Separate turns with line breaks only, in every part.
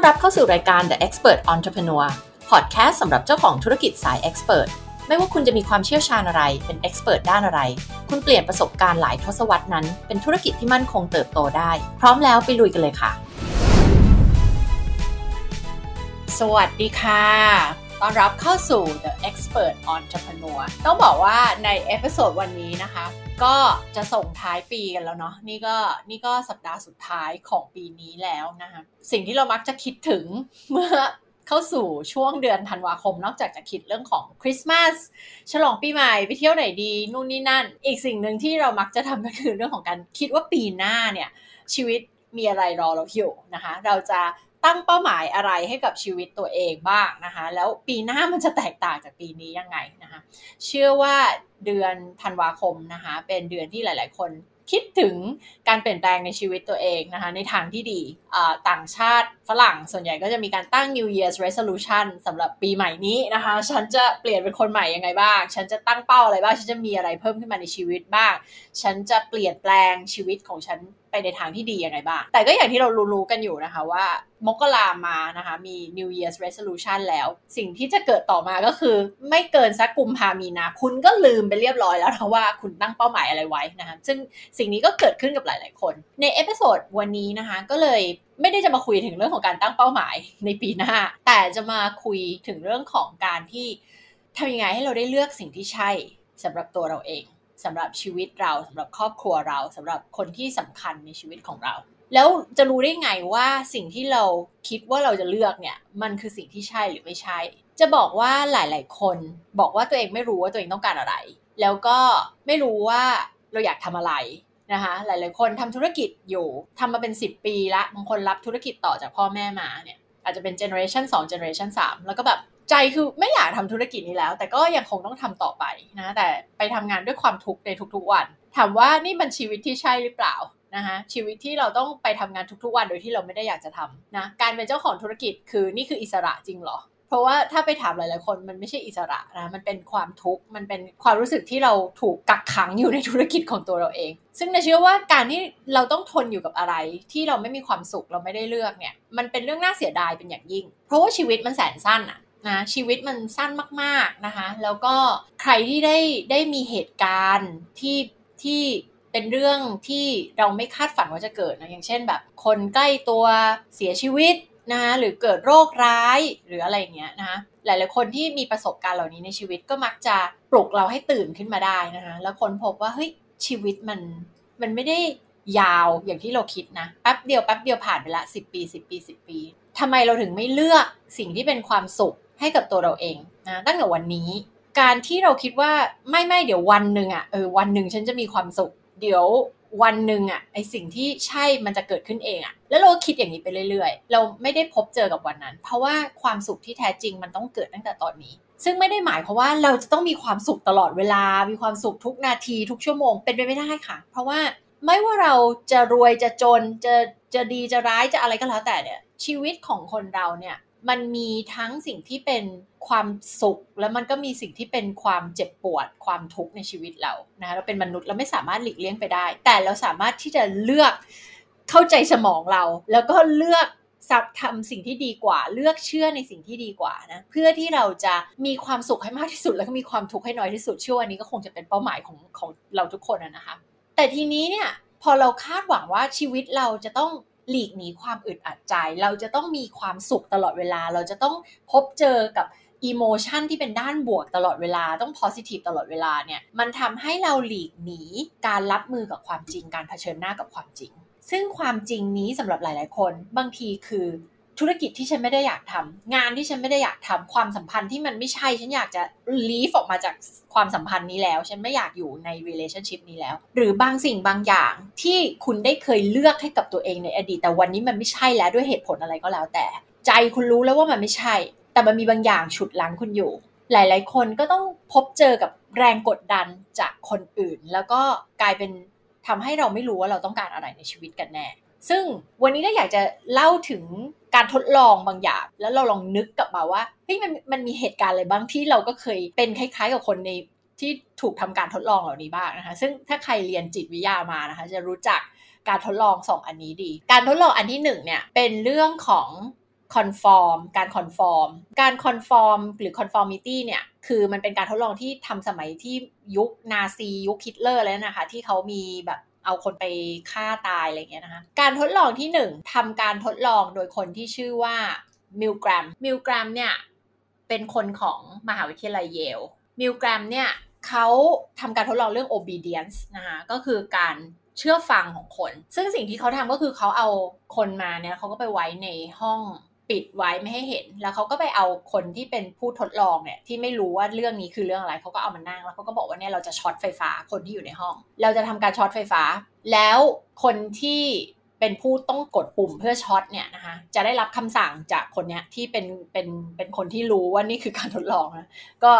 ต้อนรับเข้าสู่รายการ The Expert Entrepreneur Podcast สำหรับเจ้าของธุรกิจสาย Expert ไม่ว่าคุณจะมีความเชี่ยวชาญอะไร เป็น Expert ด้านอะไร คุณเปลี่ยนประสบการณ์หลายทศวรรษนั้น เป็นธุรกิจที่มั่นคงเติบโตได้ พร้อมแล้วไปลุยกันเลยค่ะ สวัสดีค่ะต้อนรับเข้าสู่ The Expert Entrepreneur ต้องบอกว่าใน episode วันนี้นะคะ ก็จะส่งท้ายปีกันแล้วเนาะนี่ก็นี่ก็สัปดาห์สุดท้ายของปีนี้แล้วนะคะสิ่งที่เรามักจะคิดถึงเมื่อเข้าสู่ช่วงเดือนธันวาคม นอกจากจะคิดเรื่องของคริสต์มาสฉลองปีใหม่ไปเที่ยวไหนดีนู่นนี่นั่น อีกสิ่งหนึ่งที่เรามักจะทำก็คือเรื่องของการคิดว่าปีหน้าเนี่ยชีวิตมีอะไรรอเราอยู่นะคะ เราจะ ตั้งเป้าหมายอะไรให้กับชีวิตตัวเองบ้างนะคะ แล้วปีหน้ามันจะแตกต่างจากปีนี้ยังไงนะคะ เชื่อว่าเดือนธันวาคมนะคะ เป็นเดือนที่หลาย ๆ คนคิดถึงการเปลี่ยนแปลงในชีวิตตัวเองนะคะ ในทางที่ดีต่างชาติฝรั่งส่วนใหญ่ก็จะมีการตั้ง New Year's Resolution สำหรับปีใหม่นี้นะคะ ฉันจะเปลี่ยนเป็นคนใหม่ยังไงบ้าง ฉันจะตั้งเป้าอะไรบ้าง ฉันจะมีอะไรเพิ่มขึ้นมาในชีวิตบ้าง ฉันจะเปลี่ยนแปลงชีวิตของฉัน ไปในทางที่ดียังไงบ้าง แต่ก็อย่างที่เรารู้ๆกันอยู่นะคะว่ามกรามานะคะมี New Year's Resolution แล้ว สิ่งที่จะเกิดต่อมาก็คือ ไม่เกินสักกุมภามีนา คุณก็ลืมไปเรียบร้อยแล้วนะว่าคุณตั้งเป้าหมายอะไรไว้นะคะซึ่งสิ่งนี้ก็เกิดขึ้นกับหลาย ๆ คน ใน episode วันนี้นะคะก็เลยไม่ได้จะมาคุยถึงเรื่องของการตั้งเป้าหมายในปีหน้า แต่จะมาคุยถึงเรื่องของการที่ทำยังไงให้เราได้เลือกสิ่งที่ใช่สำหรับตัวเราเอง สำหรับชีวิตเราสำหรับครอบครัวเราสำหรับคนที่สำคัญในชีวิตของเรา แล้วจะรู้ได้ไงว่าสิ่งที่เราคิดว่าเราจะเลือกเนี่ย มันคือสิ่งที่ใช่หรือไม่ใช่ จะบอกว่าหลาย ๆ คนบอกว่าตัวเองไม่รู้ว่าตัวเองต้องการอะไร แล้วก็ไม่รู้ว่าเราอยากทำอะไรนะคะหลาย ๆ คนทำธุรกิจอยู่ทำมาเป็น 10 ปีละบางคนรับธุรกิจต่อจากพ่อแม่มาเนี่ยอาจจะเป็นเจเนอเรชัน2เจเนอเรชัน3แล้วก็แบบ ใจคือไม่อยากทำธุรกิจนี้แล้ว แต่ก็ยังคงต้องทำต่อไปนะ แต่ไปทำงานด้วยความทุกข์ในทุกๆวัน ถามว่านี่มันชีวิตที่ใช่หรือเปล่านะคะชีวิตที่เราต้องไปทำงานทุกๆวันโดยที่เราไม่ได้อยากจะทำนะการเป็นเจ้าของธุรกิจคือนี่คืออิสระจริงหรอ เพราะว่าถ้าไปถามหลายๆคนมันไม่ใช่อิสระนะมันเป็นความทุกข์มันเป็นความรู้สึกที่เราถูกกักขังอยู่ในธุรกิจของตัวเราเอง ซึ่งในเชื่อว่าการที่เราต้องทนอยู่กับอะไร ที่เราไม่มีความสุขเราไม่ได้เลือกเนี่ยมันเป็นเรื่องน่าเสียดายเป็นอย่างยิ่ง เพราะว่าชีวิตมันแสนสั้นอะ นะชีวิตมันสั้นมาก ๆนะคะ แล้วก็ใครที่ได้ได้มีเหตุการณ์ที่ที่เป็นเรื่องที่เราไม่คาดฝันว่าจะเกิดนะอย่างเช่นแบบ คนใกล้ตัวเสียชีวิตนะคะหรือเกิดโรคร้ายหรืออะไรเงี้ยนะคะหลาย ๆ คนที่มีประสบการณ์เหล่านี้ในชีวิตก็มักจะปลุกเราให้ตื่นขึ้นมาได้นะคะแล้วคนพบว่าเฮ้ยชีวิตมันมันไม่ได้ยาวอย่างที่เราคิดนะแป๊บเดียวแป๊บเดียวผ่านไปละสิปีสิปีสิปีทำไมเราถึงไม่เลือกสิ่งที่เป็นความสุข ให้กับตัวเราเองนะตั้งแต่วันนี้ การที่เราคิดว่าไม่ไม่เดี๋ยววันหนึ่งอะเออวันหนึ่งฉันจะมีความสุข เดี๋ยววันหนึ่งอะไอสิ่งที่ใช่มันจะเกิดขึ้นเองอะ แล้วเราคิดอย่างนี้ไปเรื่อยๆ เราไม่ได้พบเจอกับวันนั้น เพราะว่าความสุขที่แท้จริงมันต้องเกิดตั้งแต่ตอนนี้ซึ่งไม่ได้หมายเพราะว่าเราจะต้องมีความสุขตลอดเวลา มีความสุขทุกนาทีทุกชั่วโมงเป็นไปไม่ได้ค่ะ เพราะว่าไม่ว่าเราจะรวยจะจนจะจะดีจะร้ายจะอะไรก็แล้วแต่เนี่ยชีวิตของคนเราเนี่ย มันมีทั้งสิ่งที่เป็นความสุข แล้วมันก็มีสิ่งที่เป็นความเจ็บปวด ความทุกข์ในชีวิตเรานะเราเป็นมนุษย์เราไม่สามารถหลีกเลี่ยงไปได้ แต่เราสามารถที่จะเลือกเข้าใจสมองเรา แล้วก็เลือกทำสิ่งที่ดีกว่า เลือกเชื่อในสิ่งที่ดีกว่านะเพื่อที่เราจะมีความสุขให้มากที่สุด แล้วก็มีความทุกข์ให้น้อยที่สุดเชื่อวันนี้ก็คงจะเป็นเป้าหมายของของเราทุกคนนะคะ แต่ทีนี้เนี่ยพอเราคาดหวังว่าชีวิตเราจะต้อง หลีกหนีความอึดอัดใจ เราจะต้องมีความสุขตลอดเวลา เราจะต้องพบเจอกับอิโมชันที่เป็นด้านบวกตลอดเวลาต้องโพสิทีฟตลอดเวลาเนี่ยมันทำให้เราหลีกหนีการรับมือกับความจริง การเผชิญหน้ากับความจริง ซึ่งความจริงนี้สำหรับหลาย ๆ คน บางทีคือ ธุรกิจที่ฉันไม่ได้อยากทำงานที่ฉันไม่ได้อยากทำความสัมพันธ์ที่มันไม่ใช่ฉันอยากจะลีฟออกมาจากความสัมพันธ์นี้แล้ว ฉันไม่อยากอยู่ใน relationship นี้แล้ว หรือบางสิ่งบางอย่างที่คุณได้เคยเลือกให้กับตัวเองในอดีต แต่วันนี้มันไม่ใช่แล้วด้วยเหตุผลอะไรก็แล้ว แต่ ใจคุณรู้แล้วว่ามันไม่ใช่ แต่มันมีบางอย่างฉุดลังคุณอยู่ หลาย ๆ คนก็ต้องพบเจอกับแรงกดดันจากคนอื่น แล้วก็กลายเป็นทำให้เราไม่รู้ว่าเราต้องการอะไรในชีวิตกันแน่ ซึ่งวันนี้ก็อยากจะเล่าถึงการทดลองบางอย่าง แล้วเราลองนึกกลับมาว่าเฮ้ยมันมันมีเหตุการณ์อะไรบ้างที่เราก็เคยเป็นคล้ายๆกับคนในที่ถูกทำการทดลองเหล่านี้บ้างนะคะ ซึ่งถ้าใครเรียนจิตวิทยามานะคะ จะรู้จักการทดลอง 2 อันนี้ดี การทดลองอันที่1เนี่ยเป็นเรื่องของ conform การ conform การ conform หรือ conformity เนี่ยคือมันเป็นการทดลองที่ทำสมัยที่ยุคนาซี ยุคฮิตเลอร์แล้วนะคะ ที่เขามีแบบ เอาคนไปฆ่าตายอะไรเงี้ยนะคะ การทดลองที่ 1ทำการทดลองโดยคนที่ชื่อว่ามิลแกรม มิลแกรมเนี่ยเป็นคนของมหาวิทยาลัยเยล มิลแกรมเนี่ยเขาทำการทดลองเรื่อง obedience นะคะก็คือการเชื่อฟังของคน ซึ่งสิ่งที่เขาทำก็คือเขาเอาคนมาเนี่ยเขาก็ไปไว้ในห้อง ปิดไว้ไม่ให้เห็น แล้วเขาก็ไปเอาคนที่เป็นผู้ทดลองเนี่ยที่ไม่รู้ว่าเรื่องนี้คือเรื่องอะไรเขาก็เอามานั่งแล้วเขาก็บอกว่าเนี่ยเราจะช็อตไฟฟ้าคนที่อยู่ในห้อง เราจะทำการช็อตไฟฟ้า แล้วคนที่เป็นผู้ต้องกดปุ่มเพื่อช็อตเนี่ยนะคะจะได้รับคำสั่งจากคนเนี้ยที่เป็นเป็นเป็นคนที่รู้ว่านี่คือการทดลองนะก็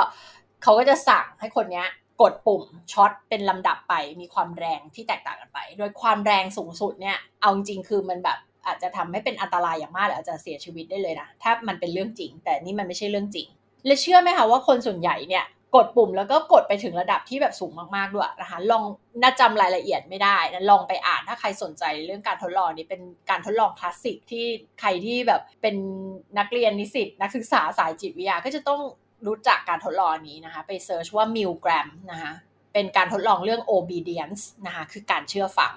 เขาก็จะสั่งให้คนเนี้ยกดปุ่มช็อตเป็นลำดับไปมีความแรงที่แตกต่างกันไป โดยความแรงสูงสุดเนี่ยเอาจริงคือมันแบบ อาจจะทำให้เป็นอันตรายอย่างมากหรืออาจจะเสียชีวิตได้เลยนะถ้ามันเป็นเรื่องจริง แต่นี่มันไม่ใช่เรื่องจริง และเชื่อไหมคะว่าคนส่วนใหญ่เนี่ยกดปุ่มแล้วก็กดไปถึงระดับที่แบบสูงมากๆด้วยนะคะลองน่าจำรายละเอียดไม่ได้นะลองไปอ่านถ้าใครสนใจเรื่องการทดลองนี้เป็นการทดลองคลาสสิกที่ใครที่แบบเป็นนักเรียนนิสิตนักศึกษาสายจิตวิทยาก็จะต้องรู้จักการทดลองนี้นะคะไป search ว่ามิลแกรมนะคะเป็นการทดลองเรื่อง obedience นะคะคือการเชื่อฟัง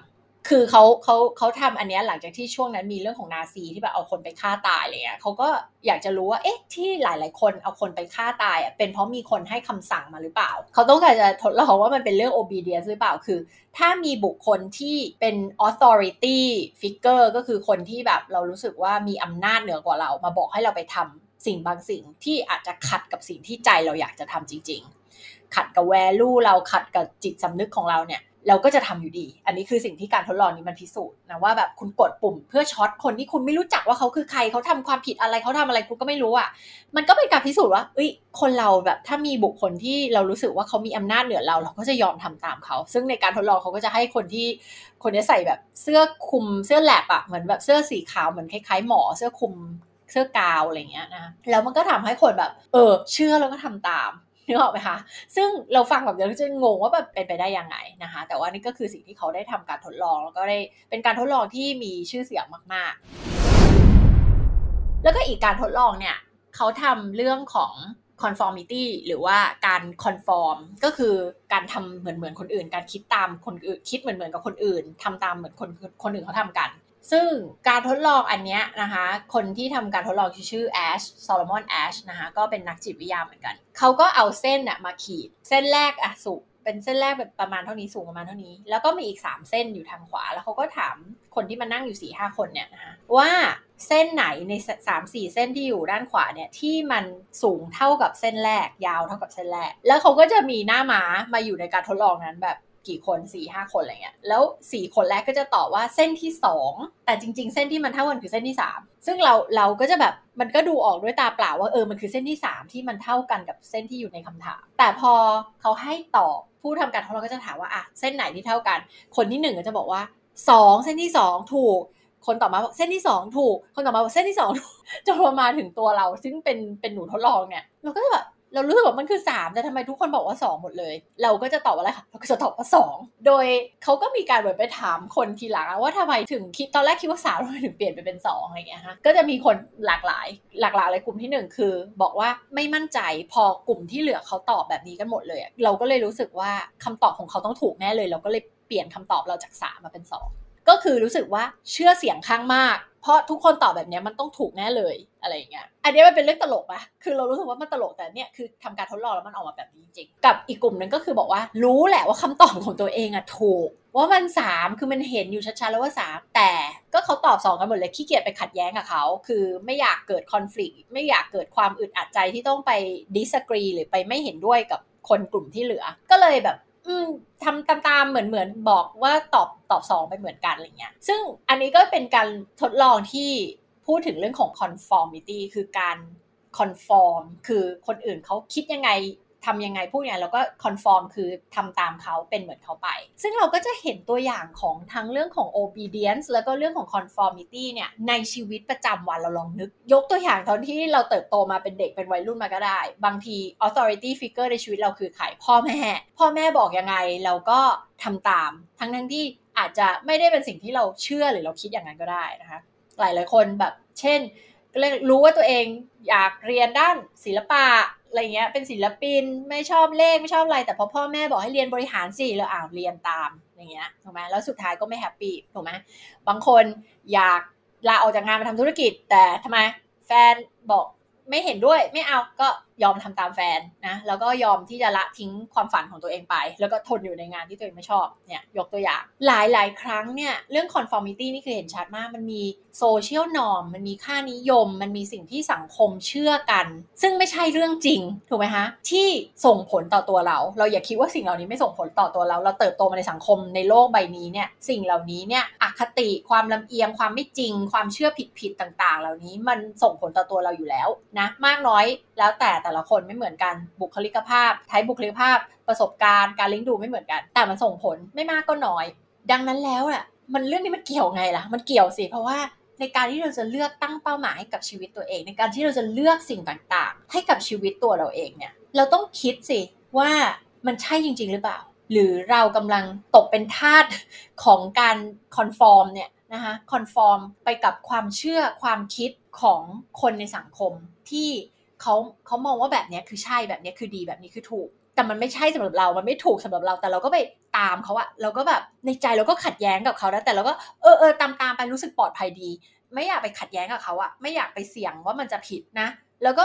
คือเขาเขาเขาทำอันนี้หลังจากที่ช่วงนั้นมีเรื่องของนาซีที่แบบเอาคนไปฆ่าตายอะไรเงี้ยเขาก็อยากจะรู้ว่าเอ๊ะที่หลาย ๆ คนเอาคนไปฆ่าตายอะเป็นเพราะมีคนให้คำสั่งมาหรือเปล่า เขาต้องการจะทดลองว่ามันเป็นเรื่อง obedience หรือเปล่าคือ ถ้ามีบุคคลที่เป็น authority figure ก็คือคนที่แบบเรารู้สึกว่ามีอำนาจเหนือกว่าเรามาบอกให้เราไปทำสิ่งบางสิ่งที่อาจจะขัดกับสิ่งที่ใจเราอยากจะทำจริง ๆ ขัดกับแวลูเราขัดกับจิตสำนึกของเราเนี่ย เราก็จะทำอยู่ดี อันนี้คือสิ่งที่การทดลองนี้มันพิสูจน์นะว่าแบบคุณกดปุ่มเพื่อช็อตคนที่คุณไม่รู้จักว่าเขาคือใครเขาทำความผิดอะไรเขาทำอะไรคุณก็ไม่รู้อะมันก็เป็นการพิสูจน์ว่าเอ้ยคนเราแบบถ้ามีบุคคลที่เรารู้สึกว่าเขามีอำนาจเหนือเรา เราก็จะยอมทำตามเขา ซึ่งในการทดลองเขาก็จะให้คนที่คนนี้ใส่แบบเสื้อคลุมเสื้อแลบอะเหมือนแบบเสื้อสีขาวเหมือนคล้ายๆหมอเสื้อคลุมเสื้อกาวอะไรเงี้ยนะแล้วมันก็ทำให้คนแบบ เออ เชื่อแล้วก็ทำตาม นึกออกไหมคะซึ่งเราฟังแบบนี้จะงงว่าแบบเป็นไปได้ยังไงนะคะ แต่ว่านี่ก็คือสิ่งที่เขาได้ทำการทดลอง แล้วก็ได้เป็นการทดลองที่มีชื่อเสียงมาก ๆ แล้วก็อีกการทดลองเนี่ยเขาทำเรื่องของ conformity หรือว่าการ conform ก็คือการทำเหมือนเหมือนคนอื่น การคิดตามคนอื่นคิดเหมือนเหมือนกับคนอื่นทำตามเหมือนคนคนอื่นเขาทำกัน ซึ่งการทดลองอันนี้นะคะ คนที่ทำการทดลองชื่อแอชโซโลมอนแอชนะคะ ก็เป็นนักจิตวิทยาเหมือนกัน เขาก็เอาเส้นอะมาขีด เส้นแรกอะสูงเป็นเส้นแรกแบบประมาณเท่านี้สูงประมาณเท่านี้ แล้วก็มีอีก 3 เส้นอยู่ทางขวา แล้วเขาก็ถามคนที่มานั่งอยู่สี่ห้าคนเนี่ยนะคะว่าเส้นไหนใน3 4เส้นที่อยู่ด้านขวาเนี่ยที่มันสูงเท่ากับเส้นแรกยาวเท่ากับเส้นแรก แล้วเขาก็จะมีหน้าม้ามาอยู่ในการทดลองนั้นแบบ กี่คนสี่ห้าคนอะไรเงี้ยแล้วสี่คนแรกก็จะตอบว่าเส้นที่สองแต่จริง ๆ เส้นที่มันเท่ากันคือเส้นที่สามซึ่งเราเราก็จะแบบมันก็ดูออกด้วยตาเปล่าว่าเออมันคือเส้นที่สามที่มันเท่ากันกับเส้นที่อยู่ในคำถาม แต่พอเขาให้ตอบผู้ทำการทดลองก็จะถามว่าอะเส้นไหนที่เท่ากัน คนที่หนึ่งก็จะบอกว่าสองเส้นที่สองถูกคนต่อมาบอกเส้นที่สองถูก คนต่อมาบอกเส้นที่สองจนมาถึงตัวเรา ซึ่งเป็นเป็นหนูทดลองเนี่ยเราก็จะแบบ เรารู้สึกว่ามันคือ 3 แต่ทำไมทุกคนบอกว่า 2 หมดเลย เราก็จะตอบว่าอะไรคะเราก็จะตอบว่า 2 โดยเขาก็มีการเหมือนไปถามคนทีหลังว่าทำไมถึงคิดตอนแรกคิดว่า3ทำไมถึงเปลี่ยนไปเป็น 2อะไรเงี้ยฮะก็จะมีคนหลากหลาย หลากหลายเลยกลุ่มที่ 1 คือ บอกว่าไม่มั่นใจพอกลุ่มที่เหลือเขาตอบแบบนี้กันหมดเลย เราก็เลยรู้สึกว่าคำตอบของเขาต้องถูกแน่เลย เราก็เลยเปลี่ยนคำตอบเราจาก3มาเป็น 2 ก็คือรู้สึกว่าเชื่อเสียงข้างมาก เพราะทุกคนตอบแบบนี้มันต้องถูกแน่เลยอะไรอย่างเงี้ย อันนี้มันเป็นเรื่องตลกปะคือเรารู้สึกว่ามันตลกแต่เนี่ยคือทำการทดลองแล้วมันออกมาแบบนี้จริงกับอีกกลุ่มหนึ่งก็คือบอกว่า รู้แหละว่าคำตอบของตัวเองอะถูก ว่ามันสามคือมันเห็นอยู่ชัดๆแล้วว่าสามแต่ก็เขาตอบสองกันหมดเลยขี้เกียจไปขัดแย้งกับเขาคือไม่อยากเกิดคอน FLICT ไม่อยากเกิดความอึดอัดใจที่ต้องไปดิสกรีหรือไปไม่เห็นด้วยกับคนกลุ่มที่เหลือ ก็เลยแบบ อืมทำตามๆเหมือนเหมือนบอกว่าตอบตอบสองไปเหมือนกันอะไรเงี้ย ซึ่งอันนี้ก็เป็นการทดลองที่พูดถึงเรื่องของ conformity คือการ conform คือคนอื่นเขาคิดยังไง ทำยังไงพูดยังไงแล้วก็คอนฟอร์มคือทำตามเขาเป็นเหมือนเขาไป ซึ่งเราก็จะเห็นตัวอย่างของทั้งเรื่องของ obedience แล้วก็เรื่องของ conformity เนี่ยในชีวิตประจำวันเราลองนึก ยกตัวอย่างตอนที่เราเติบโตมาเป็นเด็กเป็นวัยรุ่นมาก็ได้ บางที authority figure ในชีวิตเราคือใครพ่อแม่ พ่อแม่บอกยังไงเราก็ทำตาม ทั้งทั้งที่อาจจะไม่ได้เป็นสิ่งที่เราเชื่อหรือเราคิดอย่างนั้นก็ได้นะคะหลายหลายคนแบบ เช่น ก็เลยรู้ว่าตัวเองอยากเรียนด้านศิลปะอะไรเงี้ย เป็นศิลปินไม่ชอบเลขไม่ชอบอะไร แต่พอพ่อแม่บอกให้เรียนบริหารสิแล้วอ่าวเรียนตามอย่างเงี้ยถูกไหมแล้วสุดท้ายก็ไม่แฮปปี้ถูกไหมบางคนอยากลาออกจากงานมาทำธุรกิจ แต่ทำไมแฟนบอกไม่เห็นด้วยไม่เอาก็ยอมทำตามแฟนนะแล้วก็ยอมที่จะละทิ้งความฝันของตัวเองไป แล้วก็ทนอยู่ในงานที่ตัวเองไม่ชอบเนี่ยยกตัวอย่าง หลายหลายครั้งเนี่ยเรื่อง conformity นี่คือเห็นชัดมาก มันมีโซเชียลนอมมันมีค่านิยม มันมีสิ่งที่สังคมเชื่อกัน ซึ่งไม่ใช่เรื่องจริงถูกไหมคะที่ส่งผลต่อตัวเรา เราอย่าคิดว่าสิ่งเหล่านี้ไม่ส่งผลต่อตัวเรา เราเติบโตมาในสังคมในโลกใบนี้เนี่ยสิ่งเหล่านี้เนี่ยอคติความลำเอียงความไม่จริง ความเชื่อผิดๆต่าง ๆ เหล่านี้มันส่งผลต่อตัวเราอยู่แล้วนะมากน้อยแล้วแต่แต่ละคนไม่เหมือนกันบุคลิกภาพไทยบุคลิกภาพ ประสบการณ์การเลี้ยงดูไม่เหมือนกัน แต่มันส่งผลไม่มากก็น้อย ดังนั้นแล้วอะมันเรื่องนี้มันเกี่ยวไงล่ะ มันเกี่ยวสิเพราะว่าในการที่เราจะเลือกตั้งเป้าหมายให้กับชีวิตตัวเอง ในการที่เราจะเลือกสิ่งต่างๆ ให้กับชีวิตตัวเราเองเนี่ย เราต้องคิดสิว่ามันใช่จริง ๆ หรือเปล่า หรือเรากำลังตกเป็นทาสของการคอนฟอร์มเนี่ยนะคะคอนฟอร์มไปกับความเชื่อความคิดของคนในสังคมที่ เขาเขามองว่าแบบนี้คือใช่แบบนี้คือดีแบบนี้คือถูก แต่มันไม่ใช่สำหรับเรา มันไม่ถูกสำหรับเรา แต่เราก็ไปตามเขาอะเราก็แบบในใจเราก็ขัดแย้งกับเขาแล้วแต่เราก็เออเออตามตามไปรู้สึกปลอดภัยดี ไม่อยากไปขัดแย้งกับเขาอะไม่อยากไปเสี่ยงว่ามันจะผิดนะ แล้วก็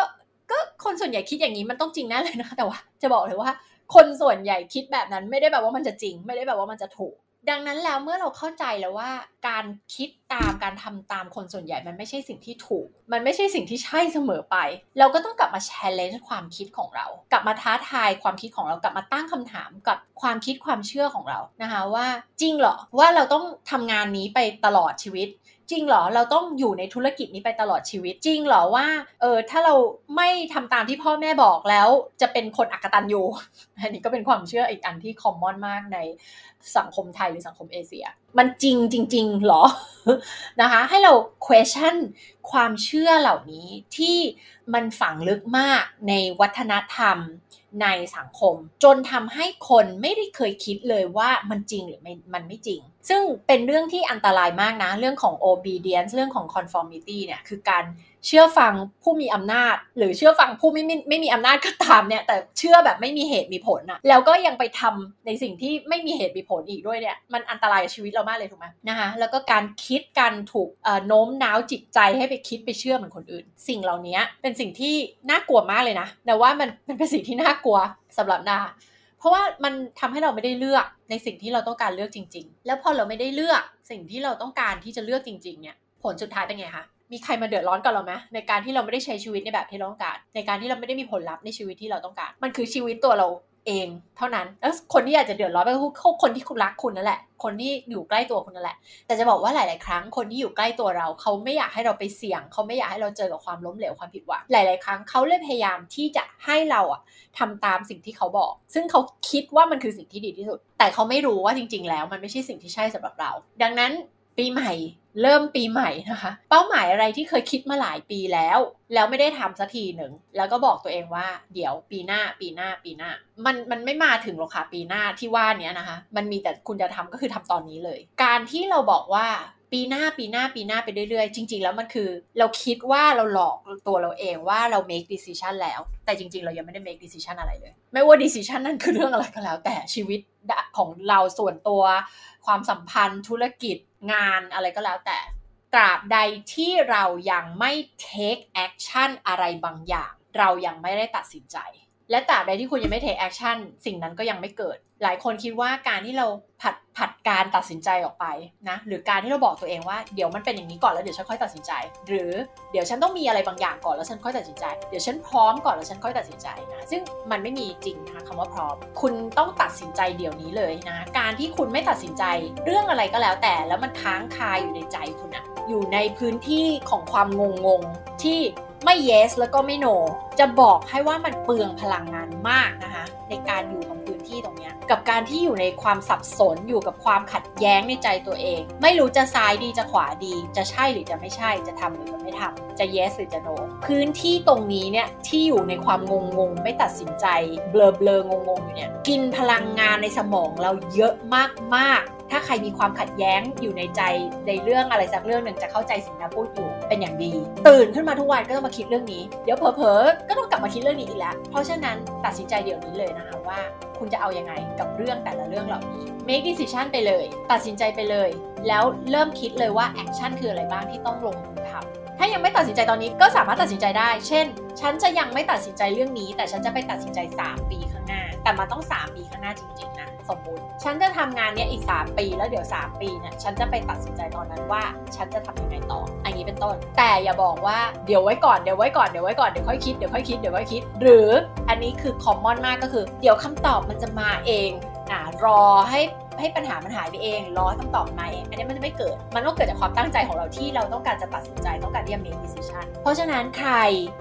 ก็คนส่วนใหญ่คิดอย่างนี้มันต้องจริงแน่เลยนะแต่ว่า จะบอกเลยว่า คนส่วนใหญ่คิดแบบนั้นไม่ได้แบบว่ามันจะจริง ไม่ได้แบบว่ามันจะถูก ดังนั้นแล้วเมื่อเราเข้าใจแล้วว่า การคิดตามการทำตามคนส่วนใหญ่มันไม่ใช่สิ่งที่ถูก มันไม่ใช่สิ่งที่ใช่เสมอไป เราก็ต้องกลับมา challenge ความคิดของเรา กลับมาท้าทายความคิดของเรากลับมาตั้งคำถามกับความคิดความเชื่อของเรานะคะว่าจริงเหรอว่าเราต้องทำงานนี้ไปตลอดชีวิต จริงเหรอเราต้องอยู่ในธุรกิจนี้ไปตลอดชีวิต จริงเหรอว่าเออถ้าเราไม่ทำตามที่พ่อแม่บอกแล้ว จะเป็นคนอักตันยูอันนี้ก็เป็นความเชื่ออีกอันที่คอมมอนมากในสังคมไทยหรือสังคมเอเชีย มันจริงจริงๆหรอนะคะ ให้เรา question ความเชื่อเหล่านี้ที่ มันฝังลึกมากในวัฒนธรรมในสังคม จนทำให้คนไม่ได้เคยคิดเลยว่ามันจริงหรือไม่มันไม่จริง ซึ่งเป็นเรื่องที่อันตรายมากนะ เรื่องของ obedience เรื่องของ conformity เนี่ยคือการเชื่อฟังผู้มีอำนาจ หรือเชื่อฟังผู้ไม่ไม่ไม่มีอำนาจก็ตามเนี่ย แต่เชื่อแบบไม่มีเหตุมีผลอะแล้วก็ยังไปทำในสิ่งที่ไม่มีเหตุมีผลอีกด้วยเนี่ย มันอันตรายกับชีวิตเรามากเลยถูกไหมนะคะแล้วก็การคิดการถูกโน้มน้าวจิตใจให้ไปคิดไปเชื่อเหมือนคนอื่น สิ่งเหล่านี้เป็นสิ่งที่น่ากลัวมากเลยนะแต่ว่ามันมันเป็นสิ่งที่น่ากลัวสำหรับนาเพราะว่ามันทำให้เราไม่ได้เลือกในสิ่งที่เราต้องการเลือกจริง ๆ แล้วพอเราไม่ได้เลือกสิ่งที่เราต้องการที่จะเลือกจริง ๆ เนี่ย ผลสุดท้ายเป็นไงคะมีใครมาเดือดร้อนกับเราไหมในการที่เราไม่ได้ใช้ชีวิตในแบบที่เราต้องการ ในการที่เราไม่ได้มีผลลัพธ์ในชีวิตที่เราต้องการ มันคือชีวิตตัวเรา เองเท่านั้นแล้วคนที่อยากจะเดือดร้อนก็คือคนที่คุณรักคุณนั่นแหละ คนที่อยู่ใกล้ตัวคุณนั่นแหละ แต่จะบอกว่าหลาย ๆ ครั้งคนที่อยู่ใกล้ตัวเรา เขาไม่อยากให้เราไปเสี่ยง เขาไม่อยากให้เราเจอกับความล้มเหลวความผิดหวัง หลาย ๆ ครั้งเขาเลยพยายามที่จะให้เราอะทำตามสิ่งที่เขาบอก ซึ่งเขาคิดว่ามันคือสิ่งที่ดีที่สุด แต่เขาไม่รู้ว่าจริง ๆ แล้ว มันไม่ใช่สิ่งที่ใช่สำหรับเรา ดังนั้น ปีใหม่เริ่มปีใหม่นะคะ เป้าหมายอะไรที่เคยคิดมาหลายปีแล้ว แล้วไม่ได้ทำสักทีหนึ่ง แล้วก็บอกตัวเองว่า เดี๋ยวปีหน้าปีหน้าปีหน้า มันมันไม่มาถึงหรอกค่ะปีหน้าที่ว่านี้นะคะ มันมีแต่คุณจะทำก็คือทำตอนนี้เลย การที่เราบอกว่า ปีหน้าปีหน้าปีหน้าไปเรื่อยๆ จริง ๆ แล้วมันคือ เราคิดว่าเราหลอกตัวเราเองว่าเรา make decision แล้ว แต่จริง ๆ เรายังไม่ได้ make decision อะไรเลย ไม่ว่า decision นั้นคือเรื่องอะไรก็แล้ว แต่ชีวิตของเราส่วนตัว ความสัมพันธ์ธุรกิจงานอะไรก็แล้วแต่ ตราบใดที่เรายังไม่ take action อะไรบางอย่าง เรายังไม่ได้ตัดสินใจ และตราบใดที่คุณยังไม่ take action สิ่งนั้นก็ยังไม่เกิด หลายคนคิดว่าการที่เราผัดผัดการตัดสินใจออกไปนะ หรือการที่เราบอกตัวเองว่าเดี๋ยวมันเป็นอย่างนี้ก่อนแล้วเดี๋ยวฉันค่อยตัดสินใจ หรือเดี๋ยวฉันต้องมีอะไรบางอย่างก่อนแล้วฉันค่อยตัดสินใจ เดี๋ยวฉันพร้อมก่อนแล้วฉันค่อยตัดสินใจนะ ซึ่งมันไม่มีจริงนะคะคำว่าพร้อม คุณต้องตัดสินใจเดี๋ยวนี้เลยนะ การที่คุณไม่ตัดสินใจเรื่องอะไรก็แล้วแต่แล้วมันค้างคาอยู่ในใจคุณอะอยู่ในพื้นที่ของความงงงที่ ไม่ yes แล้วก็ไม่ no จะบอกให้ว่ามันเปลืองพลังงานมากนะคะ ในการอยู่ของพื้นที่ตรงนี้กับการที่อยู่ในความสับสนอยู่กับความขัดแย้งในใจตัวเอง ไม่รู้จะซ้ายดีจะขวาดี จะใช่หรือจะไม่ใช่จะทำหรือจะไม่ทำจะ yes หรือจะ no พื้นที่ตรงนี้เนี่ยที่อยู่ในความงงงไม่ตัดสินใจเบลอเบลงงงอยู่เนี่ยกินพลังงานในสมองเราเยอะมากๆ ถ้าใครมีความขัดแย้งอยู่ในใจในเรื่องอะไรสักเรื่องหนึ่งจะเข้าใจสิ่งที่พูดอยู่เป็นอย่างดี ตื่นขึ้นมาทุกวันก็ต้องมาคิดเรื่องนี้ เดี๋ยวเผลอๆก็ต้องกลับมาคิดเรื่องนี้อีกแล้ว เพราะฉะนั้นตัดสินใจเดี๋ยวนี้เลยนะคะว่าคุณจะเอาอยัางไงกับเรื่องแต่ละเรื่องเหล่านี้ make decision ไปเลย ตัดสินใจไปเลย แล้วเริ่มคิดเลยว่า action คืออะไรบ้างที่ต้องลงมือทำถ้ายังไม่ตัดสินใจตอนนี้ก็สามารถตัดสินใจได้ เช่น ฉันจะยังไม่ตัดสินใจเรื่องนี้ แต่ฉันจะไปตัดสินใจ 3 ปีข้างหน้า แต่มันต้อง 3 ปีข้างหน้าจริงๆนะสมมุติ ฉันจะทำงานเนี้ยอีก 3 ปีแล้วเดี๋ยว 3 ปีเนี่ยฉันจะไปตัดสินใจตอนนั้นว่า ฉันจะทำยังไงต่อ อันนี้เป็นต้น แต่อย่าบอกว่าเดี๋ยวไว้ก่อนเดี๋ยวไว้ก่อนเดี๋ยวไว้ก่อนเดี๋ยวค่อยคิดเดี๋ยวค่อยคิดเดี๋ยวค่อยคิด หรืออันนี้คือคอมมอนมากก็คือ เดี๋ยวคำตอบมันจะมาเองอ่ารอให้ ให้ปัญหามันหายไปเองรอให้คำตอบมาเองอันนี้มันจะไม่เกิด มันต้องเกิดจากความตั้งใจของเราที่เราต้องการจะตัดสินใจต้องการที่จะ make decision เพราะฉะนั้นใคร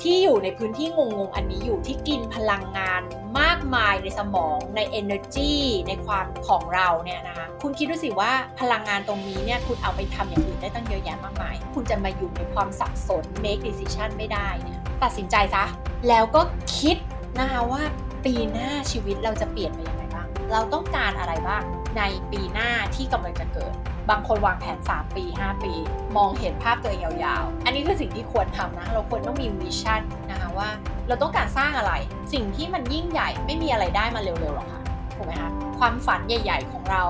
ที่อยู่ในพื้นที่งงๆอันนี้อยู่ที่กินพลังงานมากมายในสมองใน energy ในความของเราเนี่ยนะคะคุณคิดดูสิว่าพลังงานตรงนี้เนี่ยคุณเอาไปทำอย่างอื่นได้ตั้งเยอะแยะมากมาย คุณจะมาอยู่ในความสับสน make decision ไม่ได้เนี่ยตัดสินใจซะแล้วก็คิดนะคะว่าปีหน้าชีวิตเราจะเปลี่ยนไปยังไงบ้าง เราต้องการอะไรบ้าง ในปีหน้าที่กำลังจะเกิด บางคนวางแผน 3 ปี 5 ปี มองเห็นภาพตัวเองยาวๆ อันนี้คือสิ่งที่ควรทำนะ เราควรต้องมีวิชั่นนะคะว่า เราต้องการสร้างอะไร สิ่งที่มันยิ่งใหญ่ไม่มีอะไรได้มาเร็วๆหรอกค่ะถูกไหมคะความฝันใหญ่ ๆ ของเรา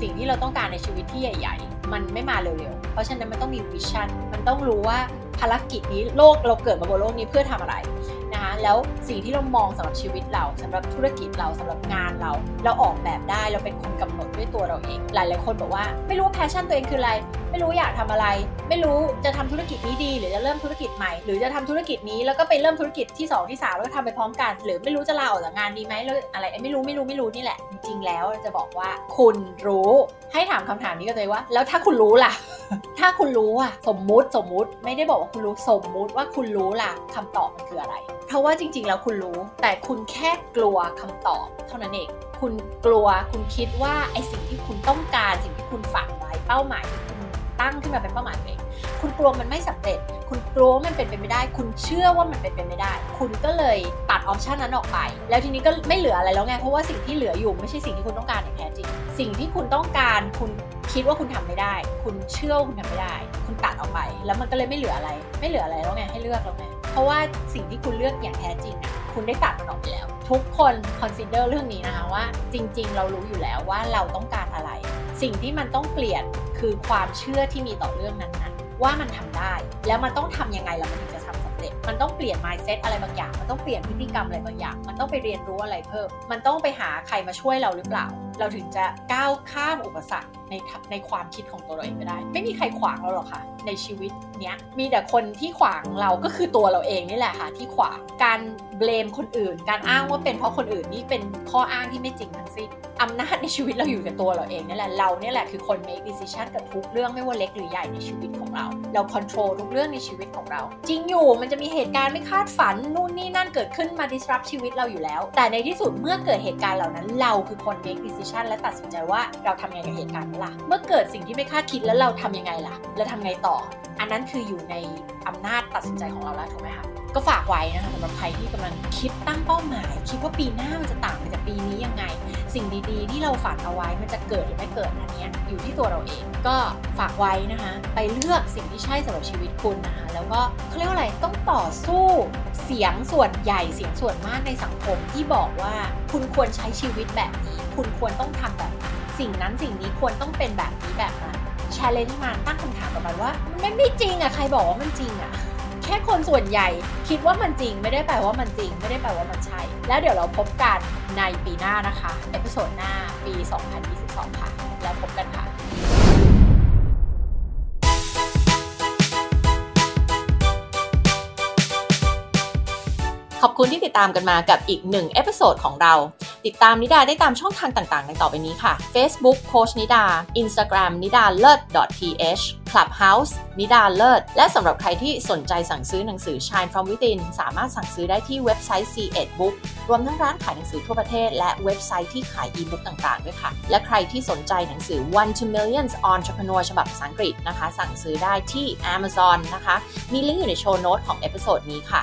สิ่งที่เราต้องการในชีวิตที่ใหญ่ ๆ มันไม่มาเร็วๆ เพราะฉะนั้นมันต้องมีวิชั่น มันต้องรู้ว่าภารกิจนี้โลกเราเกิดมาบนโลกนี้เพื่อทำอะไร นะคะแล้วสิ่งที่เรามองสำหรับชีวิตเราสำหรับธุรกิจเราสำหรับงานเรา เราออกแบบได้เราเป็นคนกำหนดด้วยตัวเราเอง หลายๆคนบอกว่า ไม่รู้แพชชั่นตัวเองคืออะไร ไม่รู้อยากทำอะไร ไม่รู้จะทำธุรกิจนี้ดี หรือจะเริ่มธุรกิจใหม่ หรือจะทำธุรกิจนี้แล้วก็ไปเริ่มธุรกิจที่ 2 ที่ 3 แล้วก็ทำไปพร้อมกัน หรือไม่รู้จะลาออกจากงานดีไหมแล้วอะไรไม่รู้ไม่รู้ไม่รู้นี่แหละจริงๆแล้วจะบอกว่าคุณรู้ให้ถามคำถามนี้กับตัวเองว่า แล้วถ้าคุณรู้ล่ะ ถ้าคุณรู้อะสมมุติสมมุติไม่ได้บอกว่าคุณรู้สมมุติว่าคุณรู้ล่ะคำตอบมันคืออะไร เพราะว่าจริง ๆ แล้วคุณรู้ แต่คุณแค่กลัวคำตอบ เท่านั้นเอง คุณกลัวคุณคิดว่าไอสิ่งที่คุณต้องการสิ่งที่คุณฝันไว้เป้าหมายที่คุณตั้งขึ้นมาเป็นเป้าหมายเอง คุณกลัวมันไม่สำเร็จ คุณกลัวมันเป็นไปไม่ได้ คุณเชื่อว่ามันเป็นไปไม่ได้ คุณก็เลยตัดออปชันนั้นออกไป แล้วทีนี้ก็ไม่เหลืออะไรแล้วไง เพราะว่าสิ่งที่เหลืออยู่ไม่ใช่สิ่งที่คุณต้องการอย่างแท้จริง สิ่งที่คุณต้องการคุณคิดว่าคุณทำไม่ได้ คุณเชื่อว่าคุณทำไม่ได้ คุณตัดออกไป แล้วมันก็เลยไม่เหลืออะไร ไม่เหลืออะไรแล้วไง ให้เลือกแล้วไง เพราะว่าสิ่งที่คุณเลือกอย่างแท้จริงอะคุณได้ตัดมันออกไปแล้ว ทุกคน consider เรื่องนี้นะคะว่า จริง ๆ เรารู้อยู่แล้วว่าเราต้องการอะไร สิ่งที่มันต้องเปลี่ยนคือความเชื่อที่มีต่อเรื่องนั้นๆ ว่ามันทำได้ แล้วมันต้องทำยังไงแล้วมันถึงจะทำสำเร็จ มันต้องเปลี่ยน mindset อะไรบางอย่าง มันต้องเปลี่ยนพฤติกรรมอะไรบางอย่าง มันต้องไปเรียนรู้อะไรเพิ่ม มันต้องไปหาใครมาช่วยเราหรือเปล่า เราถึงจะก้าวข้ามอุปสรรคในในความคิดของตัวเราเองไปได้ ไม่มีใครขวางเราหรอกค่ะ ในชีวิตเนี้ยมีแต่คนที่ขวางเราก็คือตัวเราเองนี่แหละค่ะ ที่ขวางการเบลมคนอื่น การอ้างว่าเป็นเพราะคนอื่นนี่เป็นข้ออ้างที่ไม่จริงทั้งสิ้นอำนาจในชีวิตเราอยู่กับตัวเราเองนี่แหละเราเนี่ยแหละคือคน make decision กับทุกเรื่องไม่ว่าเล็กหรือใหญ่ในชีวิตของเรา เรา control ทุกเรื่องในชีวิตของเรา จริงอยู่มันจะมีเหตุการณ์ไม่คาดฝันนู่นนี่นั่นเกิดขึ้นมา disrupt ชีวิตเราอยู่แล้ว แต่ในที่สุดเมื่อเกิดเหตุการณ์เหล่านั้น เราคือคน make decision และตัดสินใจว่าเราทำยังไงกับเหตุการณ์นั้นล่ะ เมื่อเกิดสิ่งที่ไม่คาดคิดแล้วเราทำยังไงล่ะเราทำไงต่อ อันนั้นคืออยู่ในอำนาจตัดสินใจของเราแล้วถูกไหมคะ ก็ฝากไว้นะคะสำหรับใครที่กำลังคิดตั้งเป้าหมาย คิดว่าปีหน้ามันจะต่างไปจากปีนี้ยังไง สิ่งดีๆ ที่เราฝันเอาไว้มันจะเกิดหรือไม่เกิดอันนี้อยู่ที่ตัวเราเองก็ฝากไว้นะคะไปเลือกสิ่งที่ใช่สำหรับชีวิตคุณนะคะแล้วก็เขาเรียกว่าอะไรต้องต่อสู้เสียงส่วนใหญ่เสียงส่วนมากในสังคมที่บอกว่าคุณควรใช้ชีวิตแบบนี้ คุณควรต้องทำแบบสิ่งนั้นสิ่งนี้ควรต้องเป็นแบบนี้แบบนั้น challenge มันตั้งคำถามกับมันว่ามันไม่จริงอะใครบอกว่ามันจริงอะ แค่คนส่วนใหญ่คิดว่ามันจริง ไม่ได้แปลว่ามันจริง ไม่ได้แปลว่ามันใช่ แล้วเดี๋ยวเราพบกันในปีหน้านะคะ episode หน้าปี 2022 ค่ะ แล้วพบกันค่ะ ขอบคุณที่ติดตามกันมากับอีกหนึ่ง episode ของเรา ติดตามนิดาได้ตามช่องทางต่างๆ ในต่อไปนี้ค่ะ Facebook โค้ชนิดา Instagram นิดาเลิศ .th Clubhouse นิดาเลิศ และสำหรับใครที่สนใจสั่งซื้อหนังสือ Shine from Within สามารถสั่งซื้อได้ที่เว็บไซต์ SE-ED Book รวมทั้งร้านขายหนังสือทั่วประเทศ และเว็บไซต์ที่ขายอีบุ๊กต่างๆ ด้วยค่ะ และใครที่สนใจหนังสือ One to Millions Entrepreneur ฉบับภาษาอังกฤษนะคะ สั่งซื้อได้ที่ Amazon นะคะ มีลิงก์อยู่ใน show note ของ episode นี้ค่ะ